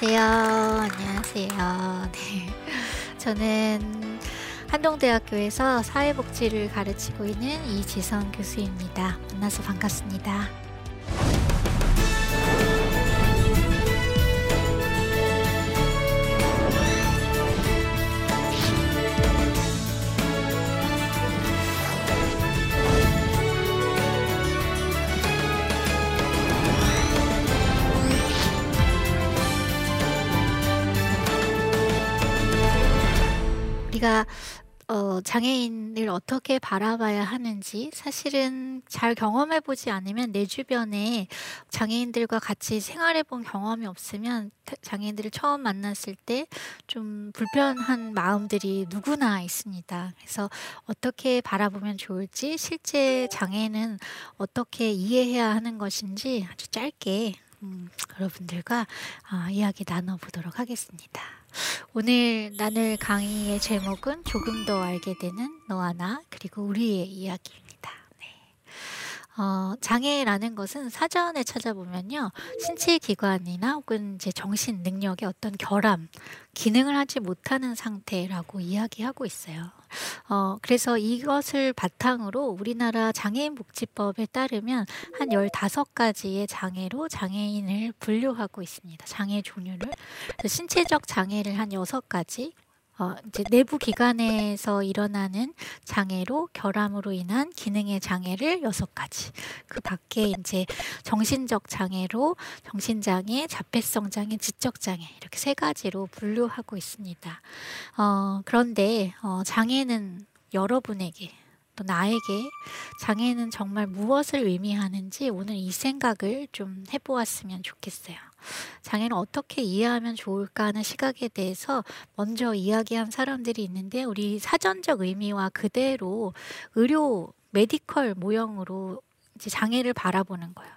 네, 안녕하세요. 안녕하세요. 네. 저는 한동대학교에서 사회복지를 가르치고 있는 이지선 교수입니다. 만나서 반갑습니다. 우리가 어, 장애인을 어떻게 바라봐야 하는지 사실은 잘 경험해 보지 않으면 내 주변에 장애인들과 같이 생활해 본 경험이 없으면 장애인들을 처음 만났을 때 좀 불편한 마음들이 누구나 있습니다. 그래서 어떻게 바라보면 좋을지 실제 장애는 어떻게 이해해야 하는 것인지 아주 짧게 음, 여러분들과 어, 이야기 나눠보도록 하겠습니다. 오늘 나눌 강의의 제목은 조금 더 알게 되는 너와 나 그리고 우리의. 네. 어, 장애라는 것은 사전에 찾아보면요 신체 기관이나 혹은 이제 정신 능력의 어떤 결함, 기능을 하지 못하는 상태라고 이야기하고 있어요. 어, 그래서 이것을 바탕으로 우리나라 장애인 복지법에 따르면 한 15가지의 장애로 장애인을 분류하고 있습니다. 장애 종류를. 신체적 장애를 한 6가지, 어, 이제 내부 기관에서 일어나는 장애로 결함으로 인한 기능의 장애를 여섯 가지. 그 밖에 이제 정신적 장애로 정신장애, 자폐성 장애, 지적 장애 이렇게 세 가지로 분류하고 있습니다. 어, 그런데 어, 장애는 여러분에게 또 나에게 장애는 정말 무엇을 의미하는지 오늘 이 생각을 좀 해보았으면 좋겠어요. 장애는 어떻게 이해하면 좋을까 하는 시각에 대해서 먼저 이야기한 사람들이 있는데 우리 사전적 의미와 그대로 의료 메디컬 모형으로 장애를 바라보는 거예요.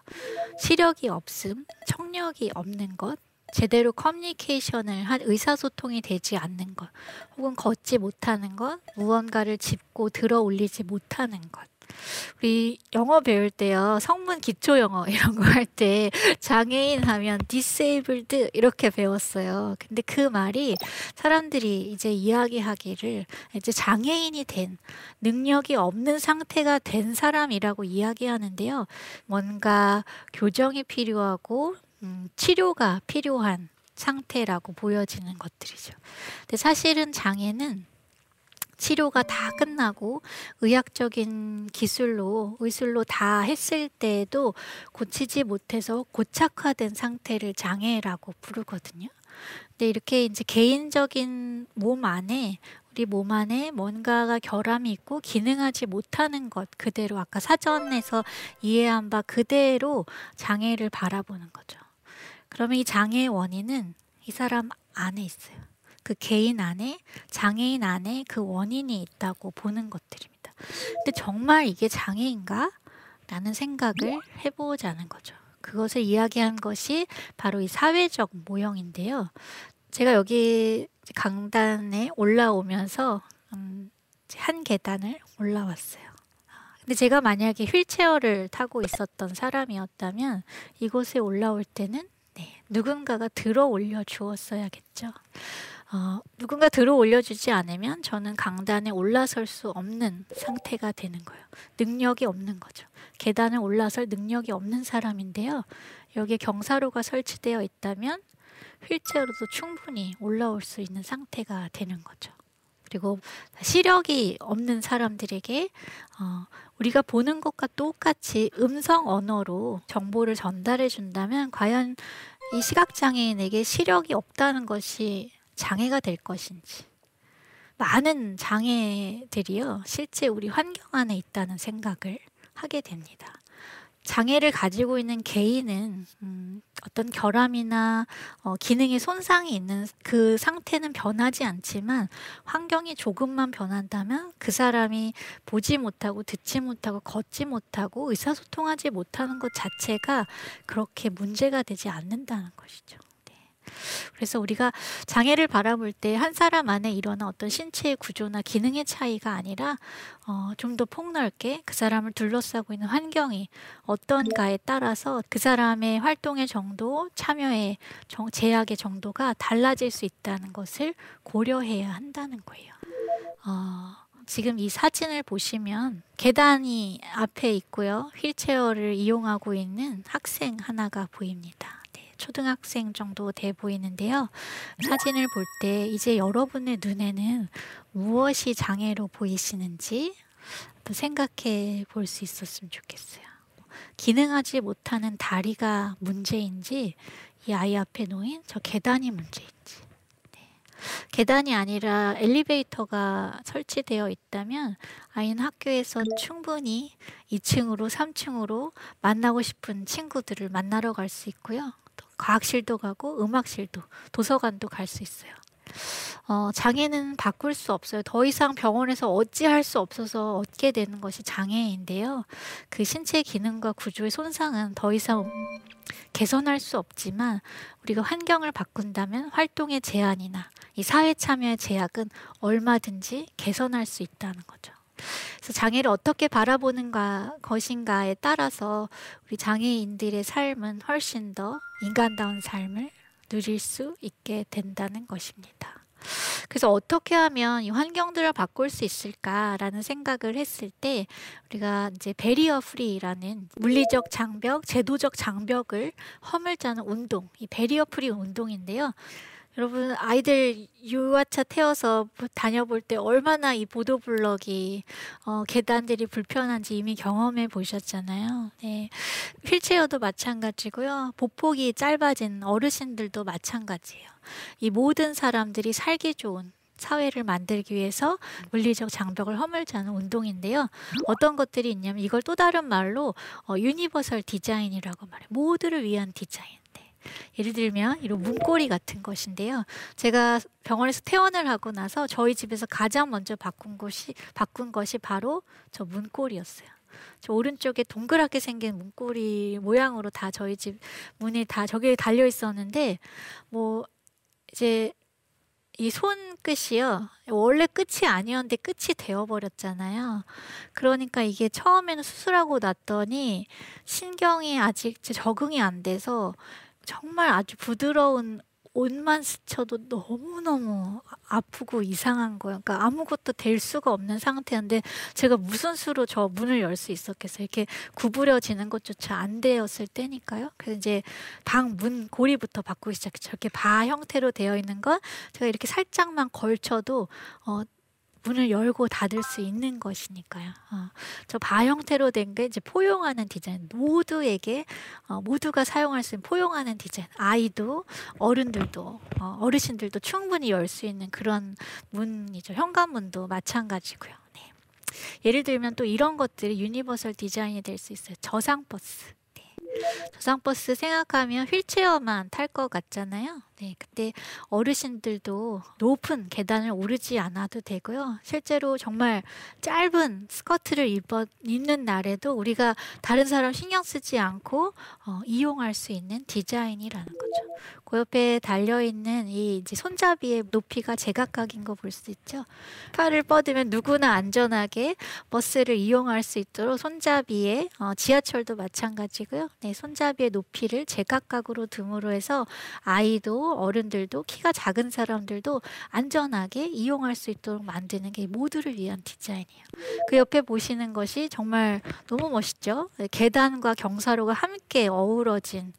시력이 없음, 청력이 없는 것, 제대로 커뮤니케이션을 한 의사소통이 되지 않는 것, 혹은 걷지 못하는 것, 무언가를 짚고 들어 올리지 못하는 것. 우리 영어 배울 때요 성문 기초 영어 이런 거 할 때 장애인 하면 disabled 이렇게 배웠어요. 근데 그 말이 사람들이 이제 이야기하기를 이제 장애인이 된 능력이 없는 상태가 된 사람이라고 이야기하는데요. 뭔가 교정이 필요하고 음, 치료가 필요한 상태라고 보여지는 것들이죠. 근데 사실은 장애는 치료가 다 끝나고 의학적인 기술로 의술로 다 했을 때에도 고치지 못해서 고착화된 상태를 장애라고 부르거든요. 근데 이렇게 이제 개인적인 몸 안에 우리 몸 안에 뭔가가 결함이 있고 기능하지 못하는 것 그대로 아까 사전에서 이해한 바 그대로 장애를 바라보는 거죠. 그러면 이 장애의 원인은 이 사람 안에 있어요. 그 개인 안에 장애인 안에 그 원인이 있다고 보는 것들입니다. 근데 정말 이게 장애인가? 라는 생각을 해보자는 거죠. 그것을 이야기한 것이 바로 이 사회적 모형인데요. 제가 여기 강단에 올라오면서 음, 한 계단을 올라왔어요. 근데 제가 만약에 휠체어를 타고 있었던 사람이었다면 이곳에 올라올 때는 네, 누군가가 들어 올려 주었어야겠죠. 어, 누군가 들어 올려주지 않으면 저는 강단에 올라설 수 없는 상태가 되는 거예요. 능력이 없는 거죠. 계단을 올라설 능력이 없는 사람인데요. 여기에 경사로가 설치되어 있다면 휠체어로도 충분히 올라올 수 있는 상태가 되는 거죠. 그리고 시력이 없는 사람들에게 어, 우리가 보는 것과 똑같이 음성 언어로 정보를 전달해 준다면 과연 이 시각장애인에게 시력이 없다는 것이 장애가 될 것인지 많은 장애들이요 실제 우리 환경 안에 있다는 생각을 하게 됩니다. 장애를 가지고 있는 개인은 음, 어떤 결함이나 어, 기능의 손상이 있는 그 상태는 변하지 않지만 환경이 조금만 변한다면 그 사람이 보지 못하고 듣지 못하고 걷지 못하고 의사소통하지 못하는 것 자체가 그렇게 문제가 되지 않는다는 것이죠. 네. 그래서 우리가 장애를 바라볼 때 한 사람 안에 일어난 어떤 신체의 구조나 기능의 차이가 아니라 어, 좀 더 폭넓게 그 사람을 둘러싸고 있는 환경이 어떤가에 따라서 그 사람의 활동의 정도, 참여의 정, 제약의 정도가 달라질 수 있다는 것을 고려해야 한다는 거예요. 어, 지금 이 사진을 보시면 계단이 앞에 있고요. 휠체어를 이용하고 있는 학생 하나가 보입니다. 초등학생 정도 돼 보이는데요. 사진을 볼 때 이제 여러분의 눈에는 무엇이 장애로 보이시는지 생각해 볼 수 있었으면 좋겠어요. 기능하지 못하는 다리가 문제인지 이 아이 앞에 놓인 저 계단이 문제인지 네. 계단이 아니라 엘리베이터가 설치되어 있다면 아이는 학교에서 충분히 2층으로 3층으로 만나고 싶은 친구들을 만나러 갈 수 있고요. 과학실도 가고 음악실도 도서관도 갈 수 있어요. 어, 장애는 바꿀 수 없어요. 더 이상 병원에서 어찌할 수 없어서 얻게 되는 것이 장애인데요. 그 신체 기능과 구조의 손상은 더 이상 개선할 수 없지만 우리가 환경을 바꾼다면 활동의 제한이나 이 사회 참여의 제약은 얼마든지 개선할 수 있다는 거죠. 그래서 장애를 어떻게 바라보는가 것인가에 따라서 우리 장애인들의 삶은 훨씬 더 인간다운 삶을 누릴 수 있게 된다는 것입니다. 그래서 어떻게 하면 이 환경들을 바꿀 수 있을까라는 생각을 했을 때 우리가 이제 barrier free라는 물리적 장벽, 제도적 장벽을 허물자는 운동, 이 barrier free 운동인데요. 여러분 아이들 유아차 태워서 다녀볼 때 얼마나 이 보도블럭이 어, 계단들이 불편한지 이미 경험해 보셨잖아요. 네. 휠체어도 마찬가지고요. 보폭이 짧아진 어르신들도 마찬가지예요. 이 모든 사람들이 살기 좋은 사회를 만들기 위해서 물리적 장벽을 허물자는 운동인데요. 어떤 것들이 있냐면 이걸 또 다른 말로 어, universal design이라고 말해요. 모두를 위한 디자인. 예를 들면 이런 문고리 같은 것인데요. 제가 병원에서 퇴원을 하고 나서 저희 집에서 가장 먼저 바꾼 것이 바꾼 것이 바로 저 문고리였어요. 저 오른쪽에 동그랗게 생긴 문고리 모양으로 다 저희 집 문에 다 저기에 달려 있었는데 뭐 이제 이 손끝이요. 원래 끝이 아니었는데 끝이 되어버렸잖아요. 그러니까 이게 처음에는 수술하고 났더니 신경이 아직 적응이 안 돼서 정말 아주 부드러운 옷만 스쳐도 너무너무 아프고 이상한 거예요. 그러니까 아무것도 될 수가 없는 상태인데 제가 무슨 수로 저 문을 열 수 있었겠어요. 이렇게 구부려지는 것조차 안 되었을 때니까요. 그래서 이제 방 문 고리부터 바꾸기 시작했죠. 이렇게 바 형태로 되어 있는 건 제가 이렇게 살짝만 걸쳐도 어, 문을 열고 닫을 수 있는 것이니까요. 어, 저바 형태로 된 게 이제 포용하는 디자인. 모두에게 어, 모두가 사용할 수 있는 포용하는 디자인. 아이도 어른들도 어, 어르신들도 충분히 열 수 있는 그런 문이죠. 현관문도 마찬가지고요. 네. 예를 들면 또 이런 것들이 universal design이 될 수 있어요. 저상 버스. 네. 저상 버스 생각하면 휠체어만 탈 것 같잖아요. 네, 그때 어르신들도 높은 계단을 오르지 않아도 되고요. 실제로 정말 짧은 스커트를 입어, 입는 날에도 우리가 다른 사람 신경 쓰지 않고 어, 이용할 수 있는 디자인이라는 거죠. 그 옆에 달려 있는 이 손잡이의 높이가 제각각인 거 볼 수 있죠. 팔을 뻗으면 누구나 안전하게 버스를 이용할 수 있도록 손잡이에 어, 지하철도 마찬가지고요. 네, 손잡이의 높이를 제각각으로 둠으로 해서 아이도 어른들도 키가 작은 사람들도 안전하게 이용할 수 있도록 만드는 게 모두를 위한 디자인이에요. 그 옆에 보시는 것이 정말 너무 멋있죠. 네, 계단과 경사로가 함께 어우러진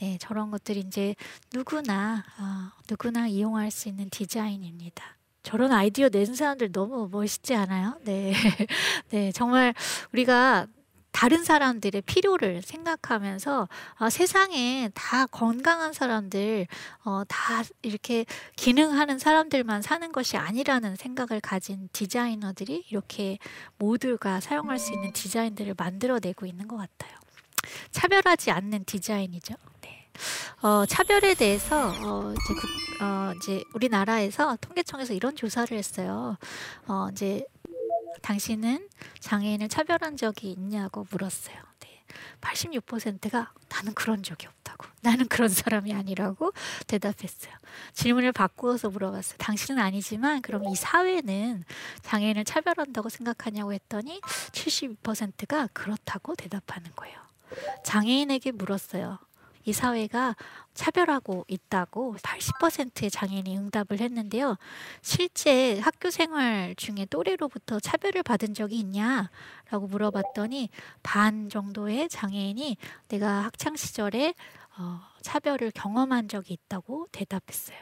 네, 저런 것들이 이제 누구나 어, 누구나 이용할 수 있는 디자인입니다. 저런 아이디어 낸 사람들 너무 멋있지 않아요? 네. 네, 정말 우리가 다른 사람들의 필요를 생각하면서 아, 세상에 다 건강한 사람들, 어, 다 이렇게 기능하는 사람들만 사는 것이 아니라는 생각을 가진 디자이너들이 이렇게 모두가 사용할 수 있는 디자인들을 만들어내고 있는 것 같아요. 차별하지 않는 디자인이죠. 네. 어, 차별에 대해서 어, 이제, 그, 어, 이제 우리나라에서 통계청에서 이런 조사를 했어요. 어, 이제 당신은 장애인을 차별한 적이 있냐고 물었어요. 네. 86%가 나는 그런 적이 없다고. 나는 그런 사람이 아니라고 대답했어요. 질문을 바꾸어서 물어봤어요. 당신은 아니지만 그럼 이 사회는 장애인을 차별한다고 생각하냐고 했더니 72%가 그렇다고 대답하는 거예요. 장애인에게 물었어요. 이 사회가 차별하고 있다고 80%의 장애인이 응답을 했는데요. 실제 학교 생활 중에 또래로부터 차별을 받은 적이 있냐? 라고 물어봤더니 반 정도의 장애인이 내가 학창 시절에 어, 차별을 경험한 적이 있다고 대답했어요.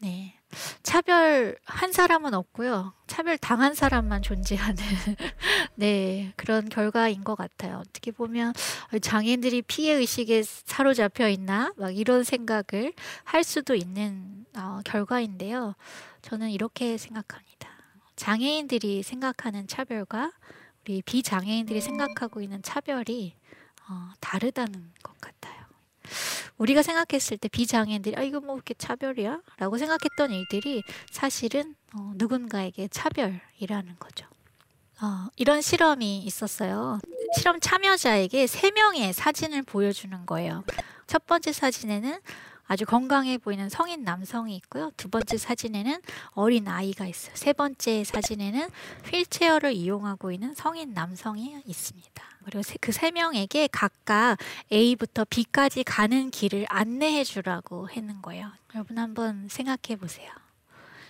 네. 차별한 사람은 없고요. 차별 당한 사람만 존재하는 네 그런 결과인 것 같아요. 어떻게 보면 장애인들이 피해 의식에 사로잡혀 있나 막 이런 생각을 할 수도 있는 어, 결과인데요. 저는 이렇게 생각합니다. 장애인들이 생각하는 차별과 우리 비장애인들이 생각하고 있는 차별이 어, 다르다는 것 같아요. 우리가 생각했을 때 비장애인들이 아 이거 뭐 이렇게 차별이야? 라고 생각했던 일들이 사실은 어, 누군가에게 차별이라는 거죠. 어, 이런 실험이 있었어요. 실험 참여자에게 세 명의 사진을 보여주는 거예요. 첫 번째 사진에는 아주 건강해 보이는 성인 남성이 있고요. 두 번째 사진에는 어린 아이가 있어요. 세 번째 사진에는 휠체어를 이용하고 있는 성인 남성이 있습니다. 그리고 그 세 명에게 각각 A부터 B까지 가는 길을 안내해 주라고 했는 거예요. 여러분 한번 생각해 보세요.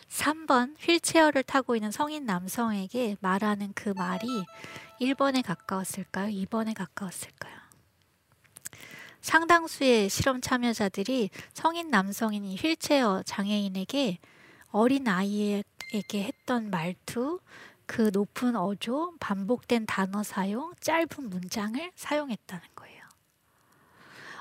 3번 휠체어를 타고 있는 성인 남성에게 말하는 그 말이 1번에 가까웠을까요? 2번에 가까웠을까요? 상당수의 실험 참여자들이 성인 남성인 휠체어 장애인에게 어린 아이에게 했던 말투, 그 높은 어조, 반복된 단어 사용, 짧은 문장을 사용했다는 거예요.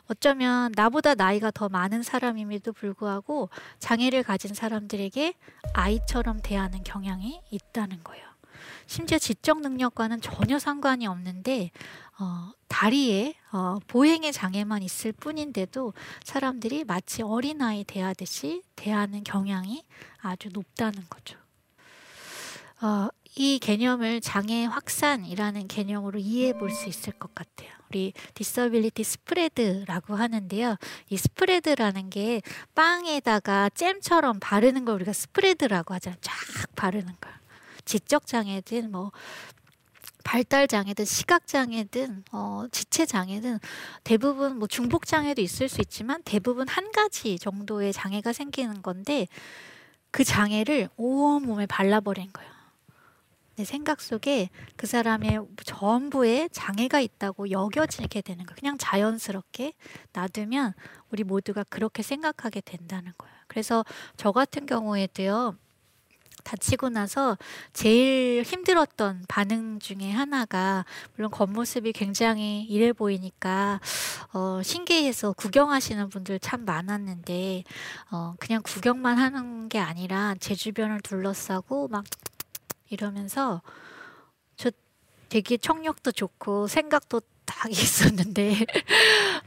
어쩌면 나보다 나이가 더 많은 사람임에도 불구하고 장애를 가진 사람들에게 아이처럼 대하는 경향이 있다는 거예요. 심지어 지적 능력과는 전혀 상관이 없는데 어, 다리에 어, 보행의 장애만 있을 뿐인데도 사람들이 마치 어린아이 대하듯이 대하는 경향이 아주 높다는 거죠. 어, 이 개념을 장애 확산이라는 개념으로 이해해 볼 수 있을 것 같아요. 우리 disability spread라고 하는데요. 이 스프레드라는 게 빵에다가 잼처럼 바르는 걸 우리가 스프레드라고 하잖아요. 쫙 바르는 걸. 지적 장애든 뭐 발달 장애든 시각 장애든 어, 지체 장애든 대부분 뭐 중복 장애도 있을 수 있지만 대부분 한 가지 정도의 장애가 생기는 건데 그 장애를 온 몸에 발라버린 거예요. 내 생각 속에 그 사람의 전부의 장애가 있다고 여겨지게 되는 거예요. 그냥 자연스럽게 놔두면 우리 모두가 그렇게 생각하게 된다는 거예요. 그래서 저 같은 경우에도요. 다치고 나서 제일 힘들었던 반응 중에 하나가 물론 겉모습이 굉장히 이래 보이니까 어, 신기해서 구경하시는 분들 참 많았는데 어, 그냥 구경만 하는 게 아니라 제 주변을 둘러싸고 막 이러면서 저 되게 청력도 좋고 생각도 딱 있었는데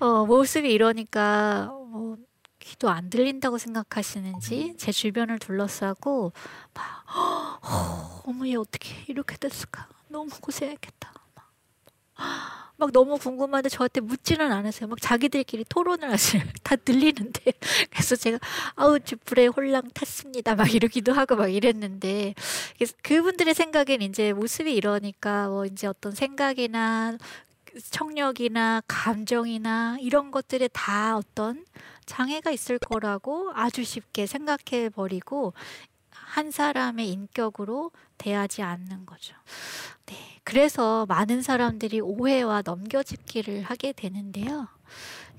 어, 모습이 이러니까 뭐 귀도 안 들린다고 생각하시는지 제 주변을 둘러싸고 막 어, 어머 얘 어떻게 이렇게 됐을까 너무 고생했겠다 막, 막 너무 궁금한데 저한테 묻지는 않으세요. 막 자기들끼리 토론을 하세요. 다 들리는데. 그래서 제가 아우 주불에 홀랑 탔습니다. 막 이러기도 하고 막 이랬는데 그분들의 생각엔 이제 모습이 이러니까 뭐 이제 어떤 생각이나 청력이나 감정이나 이런 것들에 다 어떤 장애가 있을 거라고 아주 쉽게 생각해 버리고 한 사람의 인격으로 대하지 않는 거죠. 네. 그래서 많은 사람들이 오해와 넘겨짚기를 하게 되는데요.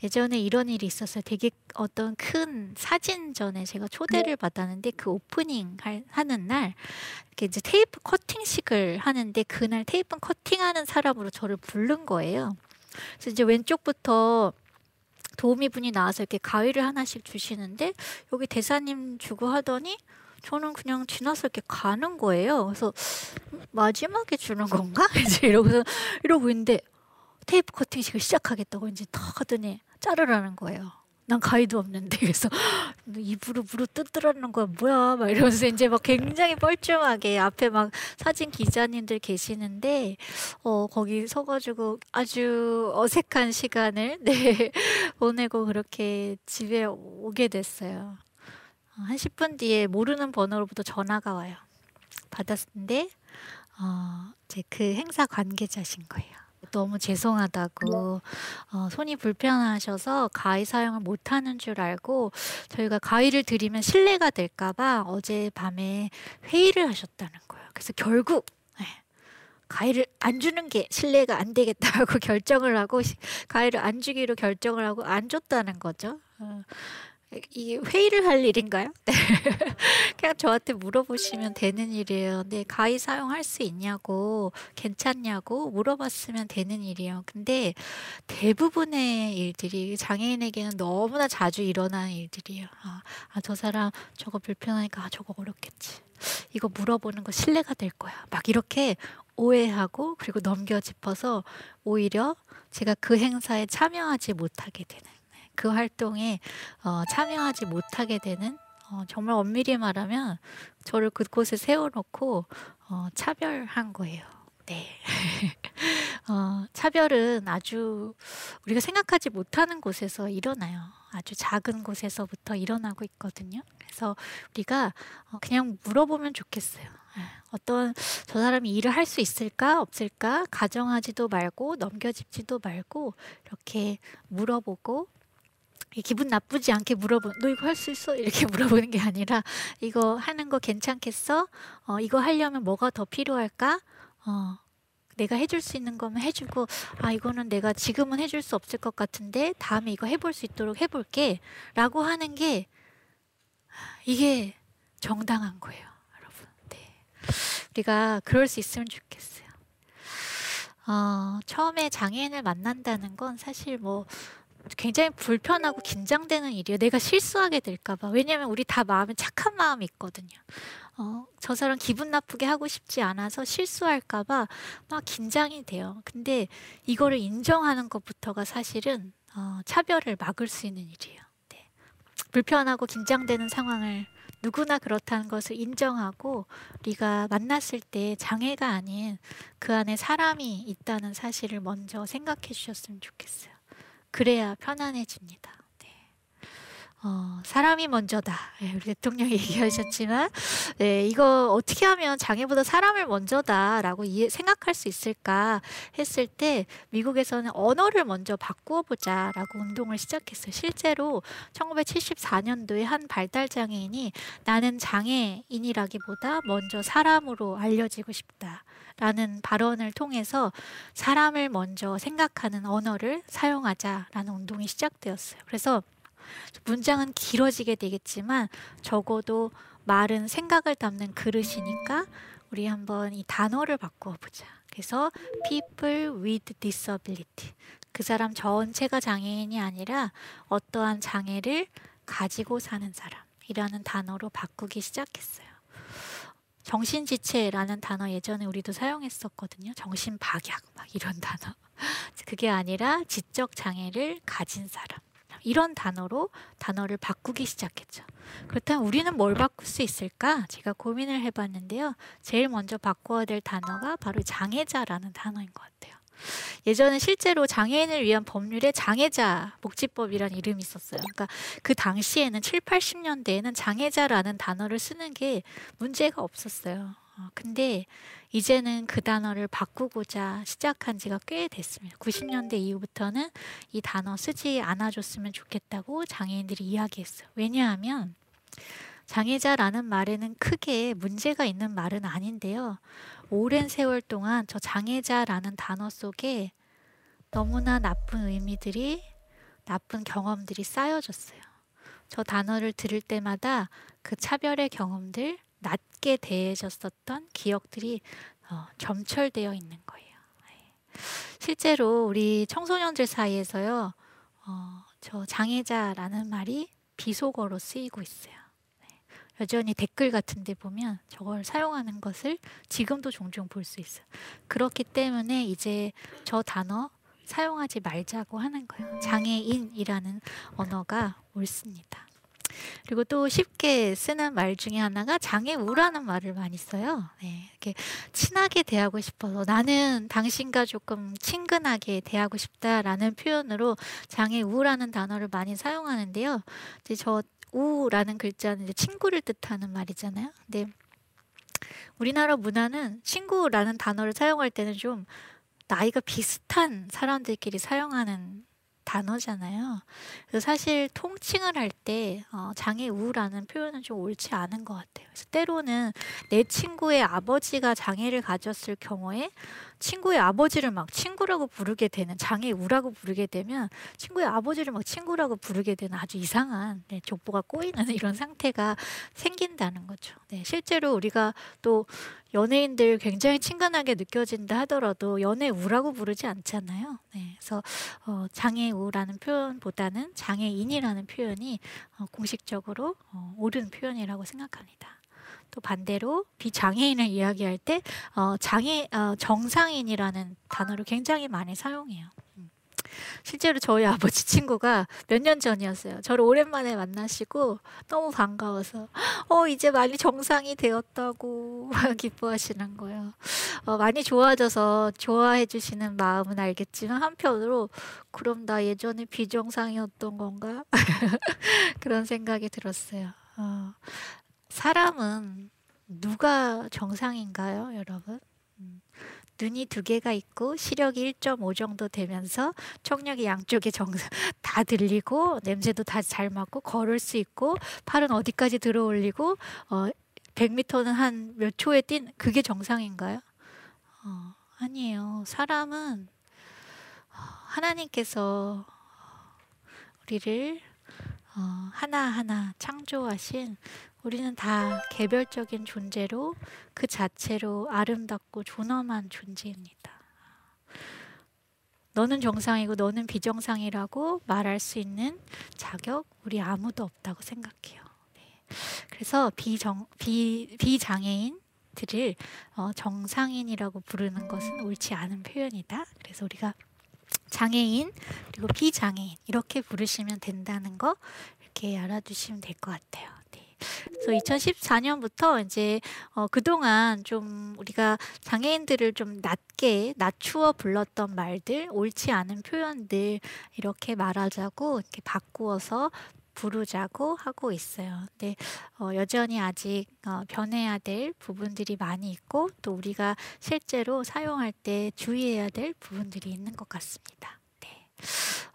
예전에 이런 일이 있었어요. 되게 어떤 큰 사진전에 제가 초대를 받았는데 그 오프닝 할, 하는 날 이렇게 이제 테이프 커팅식을 하는데 그날 테이프 커팅하는 사람으로 저를 부른 거예요. 그래서 이제 왼쪽부터 도우미 분이 나와서 이렇게 가위를 하나씩 주시는데 여기 대사님 주고 하더니 저는 그냥 지나서 이렇게 가는 거예요. 그래서 마지막에 주는 건가? 이제 이러고서 이러고 있는데 테이프 커팅식을 시작하겠다고 이제 탁 하더니 자르라는 거예요. 난 가위도 없는데 그래서 입으로 물어 뜯으라는 거야 뭐야 막 이러면서 이제 막 굉장히 뻘쭘하게 앞에 막 사진 기자님들 계시는데 어 거기 서가지고 아주 어색한 시간을 네 보내고 그렇게 집에 오게 됐어요. 한 10분 뒤에 모르는 번호로부터 전화가 와요. 받았는데 어, 제그 행사 관계자신 거예요. 너무 죄송하다고 어, 손이 불편하셔서 가위 사용을 못하는 줄 알고 저희가 가위를 드리면 실례가 될까봐 어제 밤에 회의를 하셨다는 거예요. 그래서 결국 네, 가위를 안 주는 게 실례가 안 되겠다고 결정을 하고 가위를 안 주기로 결정을 하고 안 줬다는 거죠. 어, 이 회의를 할 일인가요? 네. 그냥 저한테 물어보시면 되는 일이에요. 네, 가위 사용할 수 있냐고, 괜찮냐고 물어봤으면 되는 일이에요. 근데 대부분의 일들이 장애인에게는 너무나 자주 일어나는 일들이에요. 아, 아, 저 사람 저거 불편하니까 아, 저거 어렵겠지. 이거 물어보는 거 신뢰가 될 거야. 막 이렇게 오해하고 그리고 넘겨 짚어서 오히려 제가 그 행사에 참여하지 못하게 되는 그 활동에 어, 참여하지 못하게 되는 어, 정말 엄밀히 말하면 저를 그곳에 세워놓고 어, 차별한 거예요. 네. 어, 차별은 아주 우리가 생각하지 못하는 곳에서 일어나요. 아주 작은 곳에서부터 일어나고 있거든요. 그래서 우리가 어, 그냥 물어보면 좋겠어요. 예, 어떤 저 사람이 일을 할 수 있을까 없을까 가정하지도 말고 넘겨짚지도 말고 이렇게 물어보고 기분 나쁘지 않게 물어보, 너 이거 할 수 있어? 이렇게 물어보는 게 아니라, 이거 하는 거 괜찮겠어? 어, 이거 하려면 뭐가 더 필요할까? 어, 내가 해줄 수 있는 거면 해주고, 아, 이거는 내가 지금은 해줄 수 없을 것 같은데, 다음에 이거 해볼 수 있도록 해볼게. 라고 하는 게, 이게 정당한 거예요, 여러분. 네. 우리가 그럴 수 있으면 좋겠어요. 어, 처음에 장애인을 만난다는 건 사실 뭐, 굉장히 불편하고 긴장되는 일이에요. 내가 실수하게 될까봐. 왜냐면 우리 다 마음에 착한 마음이 있거든요. 어, 저 사람 기분 나쁘게 하고 싶지 않아서 실수할까봐 막 긴장이 돼요. 근데 이거를 인정하는 것부터가 사실은 어, 차별을 막을 수 있는 일이에요. 네. 불편하고 긴장되는 상황을 누구나 그렇다는 것을 인정하고 우리가 만났을 때 장애가 아닌 그 안에 사람이 있다는 사실을 먼저 생각해 주셨으면 좋겠어요. 그래야 편안해집니다. 네. 어, 사람이 먼저다. 네, 우리 대통령이 얘기하셨지만, 네, 이거 어떻게 하면 장애보다 사람을 먼저다라고 이해, 생각할 수 있을까 했을 때, 미국에서는 언어를 먼저 바꾸어 보자라고 운동을 시작했어요. 실제로 1974년도에 한 발달장애인이 나는 장애인이라기보다 먼저 사람으로 알려지고 싶다. 라는 발언을 통해서 사람을 먼저 생각하는 언어를 사용하자라는 운동이 시작되었어요. 그래서 문장은 길어지게 되겠지만 적어도 말은 생각을 담는 그릇이니까 우리 한번 이 단어를 바꾸어 보자. 그래서 people with disability. 그 사람 전체가 장애인이 아니라 어떠한 장애를 가지고 사는 사람이라는 단어로 바꾸기 시작했어요. 정신지체라는 단어 예전에 우리도 사용했었거든요. 정신박약 막 이런 단어. 그게 아니라 지적 장애를 가진 사람. 이런 단어로 단어를 바꾸기 시작했죠. 그렇다면 우리는 뭘 바꿀 수 있을까? 제가 고민을 해봤는데요. 제일 먼저 바꿔야 될 단어가 바로 장애자라는 단어인 것 같아요. 예전에 실제로 장애인을 위한 법률에 장애자 복지법이라는 이름이 있었어요. 그러니까 그 당시에는 7, 80년대에는 장애자라는 단어를 쓰는 게 문제가 없었어요. 어, 근데 이제는 그 단어를 바꾸고자 시작한 지가 꽤 됐습니다. 90년대 이후부터는 이 단어 쓰지 않아줬으면 좋겠다고 장애인들이 이야기했어요. 왜냐하면 장애자라는 말에는 크게 문제가 있는 말은 아닌데요. 오랜 세월 동안 저 장애자라는 단어 속에 너무나 나쁜 의미들이 나쁜 경험들이 쌓여졌어요. 저 단어를 들을 때마다 그 차별의 경험들, 낮게 대해졌었던 기억들이 어, 점철되어 있는 거예요. 네. 실제로 우리 청소년들 사이에서요, 어, 저 장애자라는 말이 비속어로 쓰이고 있어요. 여전히 댓글 같은 데 보면 저걸 사용하는 것을 지금도 종종 볼 수 있어요. 그렇기 때문에 이제 저 단어 사용하지 말자고 하는 거예요. 장애인이라는 언어가 옳습니다. 그리고 또 쉽게 쓰는 말 중에 하나가 장애우라는 말을 많이 써요. 네, 이렇게 친하게 대하고 싶어서 나는 당신과 조금 친근하게 대하고 싶다라는 표현으로 장애우라는 단어를 많이 사용하는데요. 이제 저 우라는 글자는 이제 친구를 뜻하는 말이잖아요. 근데 우리나라 문화는 친구라는 단어를 사용할 때는 좀 나이가 비슷한 사람들끼리 사용하는 단어잖아요. 사실 통칭을 할때 어, 장애 우라는 표현은 좀 옳지 않은 것 같아요. 그래서 때로는 내 친구의 아버지가 장애를 가졌을 경우에 친구의 아버지를 막 친구라고 부르게 되는 장애 우라고 부르게 되면 친구의 아버지를 막 친구라고 부르게 되는 아주 이상한 네, 족보가 꼬이는 이런 상태가 생긴다는 거죠. 네, 실제로 우리가 또 연예인들 굉장히 친근하게 느껴진다 하더라도 연애우라고 부르지 않잖아요. 네, 그래서 어, 장애우라는 표현보다는 장애인이라는 표현이 어, 공식적으로 어, 옳은 표현이라고 생각합니다. 또 반대로 비장애인을 이야기할 때 어, 장애 어, 정상인이라는 단어를 굉장히 많이 사용해요. 음. 실제로 저희 아버지 친구가 몇 년 전이었어요. 저를 오랜만에 만나시고 너무 반가워서 어 이제 많이 정상이 되었다고 기뻐하시는 거예요. 어, 많이 좋아져서 좋아해 주시는 마음은 알겠지만 한편으로 그럼 나 예전에 비정상이었던 건가 그런 생각이 들었어요. 어, 사람은 누가 정상인가요, 여러분? 음. 눈이 두 개가 있고 시력이 1.5 정도 되면서 청력이 양쪽에 정상 다 들리고 냄새도 다 잘 맡고 걸을 수 있고 팔은 어디까지 들어 올리고 어 100m는 한 몇 초에 뛴 그게 정상인가요? 어, 아니에요. 사람은 어, 하나님께서 우리를 어, 하나하나 창조하신 우리는 다 개별적인 존재로 그 자체로 아름답고 존엄한 존재입니다. 너는 정상이고 너는 비정상이라고 말할 수 있는 자격 우리 아무도 없다고 생각해요. 네. 그래서 비정 비 비장애인 들을 어, 정상인이라고 부르는 것은 옳지 않은 표현이다. 그래서 우리가 장애인 그리고 비장애인 이렇게 부르시면 된다는 거 이렇게 알아두시면 될 것 같아요. 그래서 2014년부터 이제 어, 그동안 좀 우리가 장애인들을 좀 낮게 낮추어 불렀던 말들, 옳지 않은 표현들 이렇게 말하자고 이렇게 바꾸어서 부르자고 하고 있어요. 근데 어, 여전히 아직 어, 변해야 될 부분들이 많이 있고 또 우리가 실제로 사용할 때 주의해야 될 부분들이 있는 것 같습니다. 네.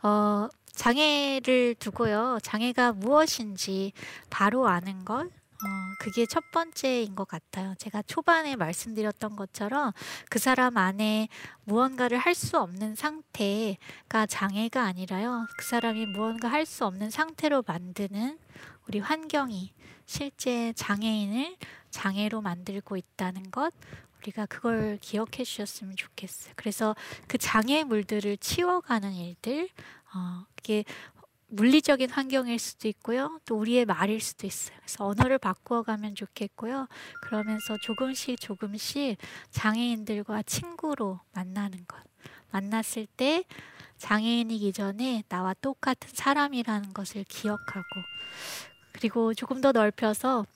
어, 장애를 두고요. 장애가 무엇인지 바로 아는 것. 어, 그게 첫 번째인 것 같아요. 제가 초반에 말씀드렸던 것처럼 그 사람 안에 무언가를 할 수 없는 상태가 장애가 아니라요. 그 사람이 무언가 할 수 없는 상태로 만드는 우리 환경이 실제 장애인을 장애로 만들고 있다는 것. 우리가 그걸 기억해 주셨으면 좋겠어요. 그래서 그 장애물들을 치워가는 일들, 어, 그게 물리적인 환경일 수도 있고요. 또 우리의 말일 수도 있어요. 그래서 언어를 바꾸어 가면 좋겠고요. 그러면서 조금씩 조금씩 장애인들과 친구로 만나는 것. 만났을 때 장애인이기 전에 나와 똑같은 사람이라는 것을 기억하고 그리고 조금 더 넓혀서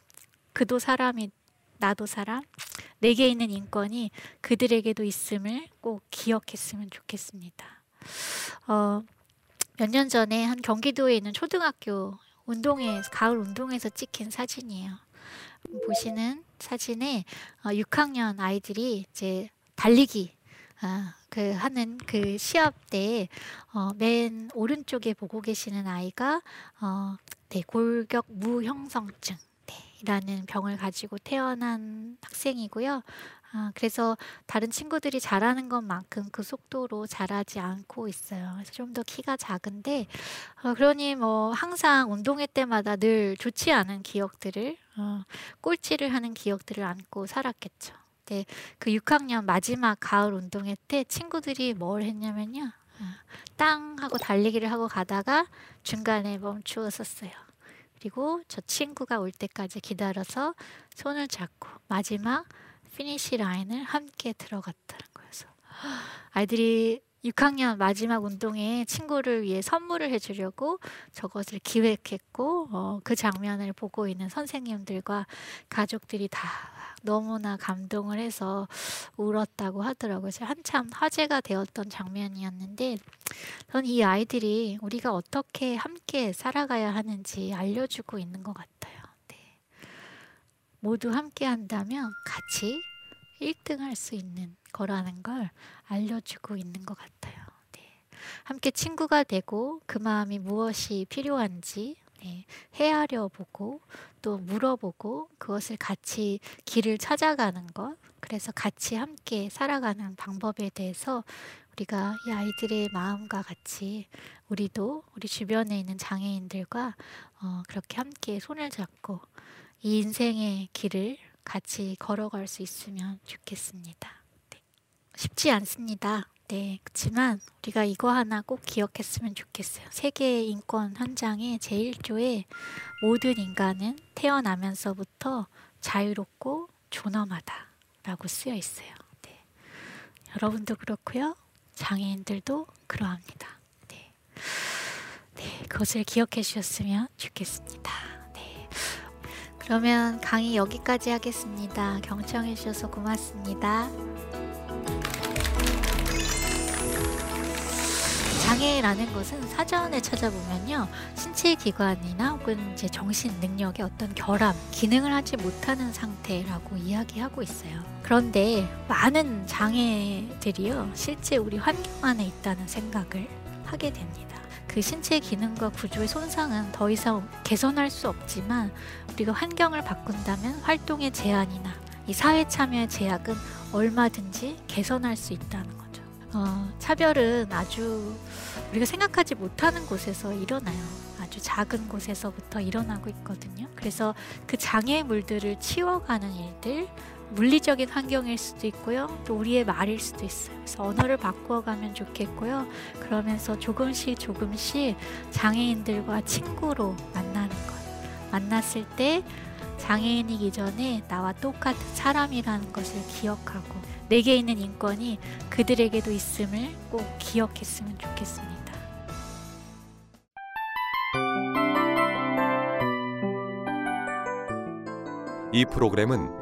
그도 사람이 나도 사람 내게 있는 인권이 그들에게도 있음을 꼭 기억했으면 좋겠습니다. 어, 몇 년 전에 한 경기도에 있는 초등학교 운동회 가을 운동에서 찍힌 사진이에요. 보시는 사진에 6학년 어, 아이들이 이제 달리기 아, 그 하는 그 시합 때맨 어, 오른쪽에 보고 계시는 아이가 어, 네, 골격 무형성증 라는 병을 가지고 태어난 학생이고요. 아, 그래서 다른 친구들이 잘하는 것만큼 그 속도로 잘하지 않고 있어요. 그래서 좀 더 키가 작은데, 어, 그러니 뭐 항상 운동회 때마다 늘 좋지 않은 기억들을, 어, 꼴찌를 하는 기억들을 안고 살았겠죠. 네, 그 6학년 마지막 가을 운동회 때 친구들이 뭘 했냐면요. 어, 땅 하고 달리기를 하고 가다가 중간에 멈추었었어요. 그리고 저 친구가 올 때까지 기다려서 손을 잡고 마지막 피니시 라인을 함께 들어갔다는 거여서 아이들이 6학년 마지막 운동회 친구를 위해 선물을 해 주려고 저것을 기획했고 어 그 장면을 보고 있는 선생님들과 가족들이 다 너무나 감동을 해서 울었다고 하더라고요. 한참 화제가 되었던 장면이었는데 저는 이 아이들이 우리가 어떻게 함께 살아가야 하는지 알려주고 있는 것 같아요. 네. 모두 함께 한다면 같이 1등 할 수 있는 거라는 걸 알려주고 있는 것 같아요. 네. 함께 친구가 되고 그 마음이 무엇이 필요한지 네, 헤아려 보고 또 물어보고 그것을 같이 길을 찾아가는 것 그래서 같이 함께 살아가는 방법에 대해서 우리가 이 아이들의 마음과 같이 우리도 우리 주변에 있는 장애인들과 어, 그렇게 함께 손을 잡고 이 인생의 길을 같이 걸어갈 수 있으면 좋겠습니다. 네. 쉽지 않습니다. 네, 그렇지만 우리가 이거 하나 꼭 기억했으면 좋겠어요. 세계 인권 헌장의 제1조에 모든 인간은 태어나면서부터 자유롭고 존엄하다라고 쓰여 있어요. 네. 여러분도 그렇고요. 장애인들도 그러합니다. 네. 네, 그것을 기억해 주셨으면 좋겠습니다. 네. 그러면 강의 여기까지 하겠습니다. 경청해 주셔서 고맙습니다. 장애라는 것은 사전에 찾아보면요 신체 기관이나 혹은 이제 정신 능력의 어떤 결함 기능을 하지 못하는 상태라고 이야기하고 있어요. 그런데 많은 장애들이요 실제 우리 환경 안에 있다는 생각을 하게 됩니다. 그 신체 기능과 구조의 손상은 더 이상 개선할 수 없지만 우리가 환경을 바꾼다면 활동의 제한이나 이 사회 참여의 제약은 얼마든지 개선할 수 있다는 것. 어, 차별은 아주 우리가 생각하지 못하는 곳에서 일어나요. 아주 작은 곳에서부터 일어나고 있거든요. 그래서 그 장애물들을 치워가는 일들, 물리적인 환경일 수도 있고요. 또 우리의 말일 수도 있어요. 그래서 언어를 바꾸어가면 좋겠고요. 그러면서 조금씩 조금씩 장애인들과 친구로 만나는 것. 만났을 때 장애인이기 전에 나와 똑같은 사람이라는 것을 기억하고 내게 있는 인권이 그들에게도 있음을 꼭 기억했으면 좋겠습니다. 이 프로그램은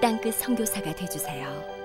땅끝 성교사가 되주세요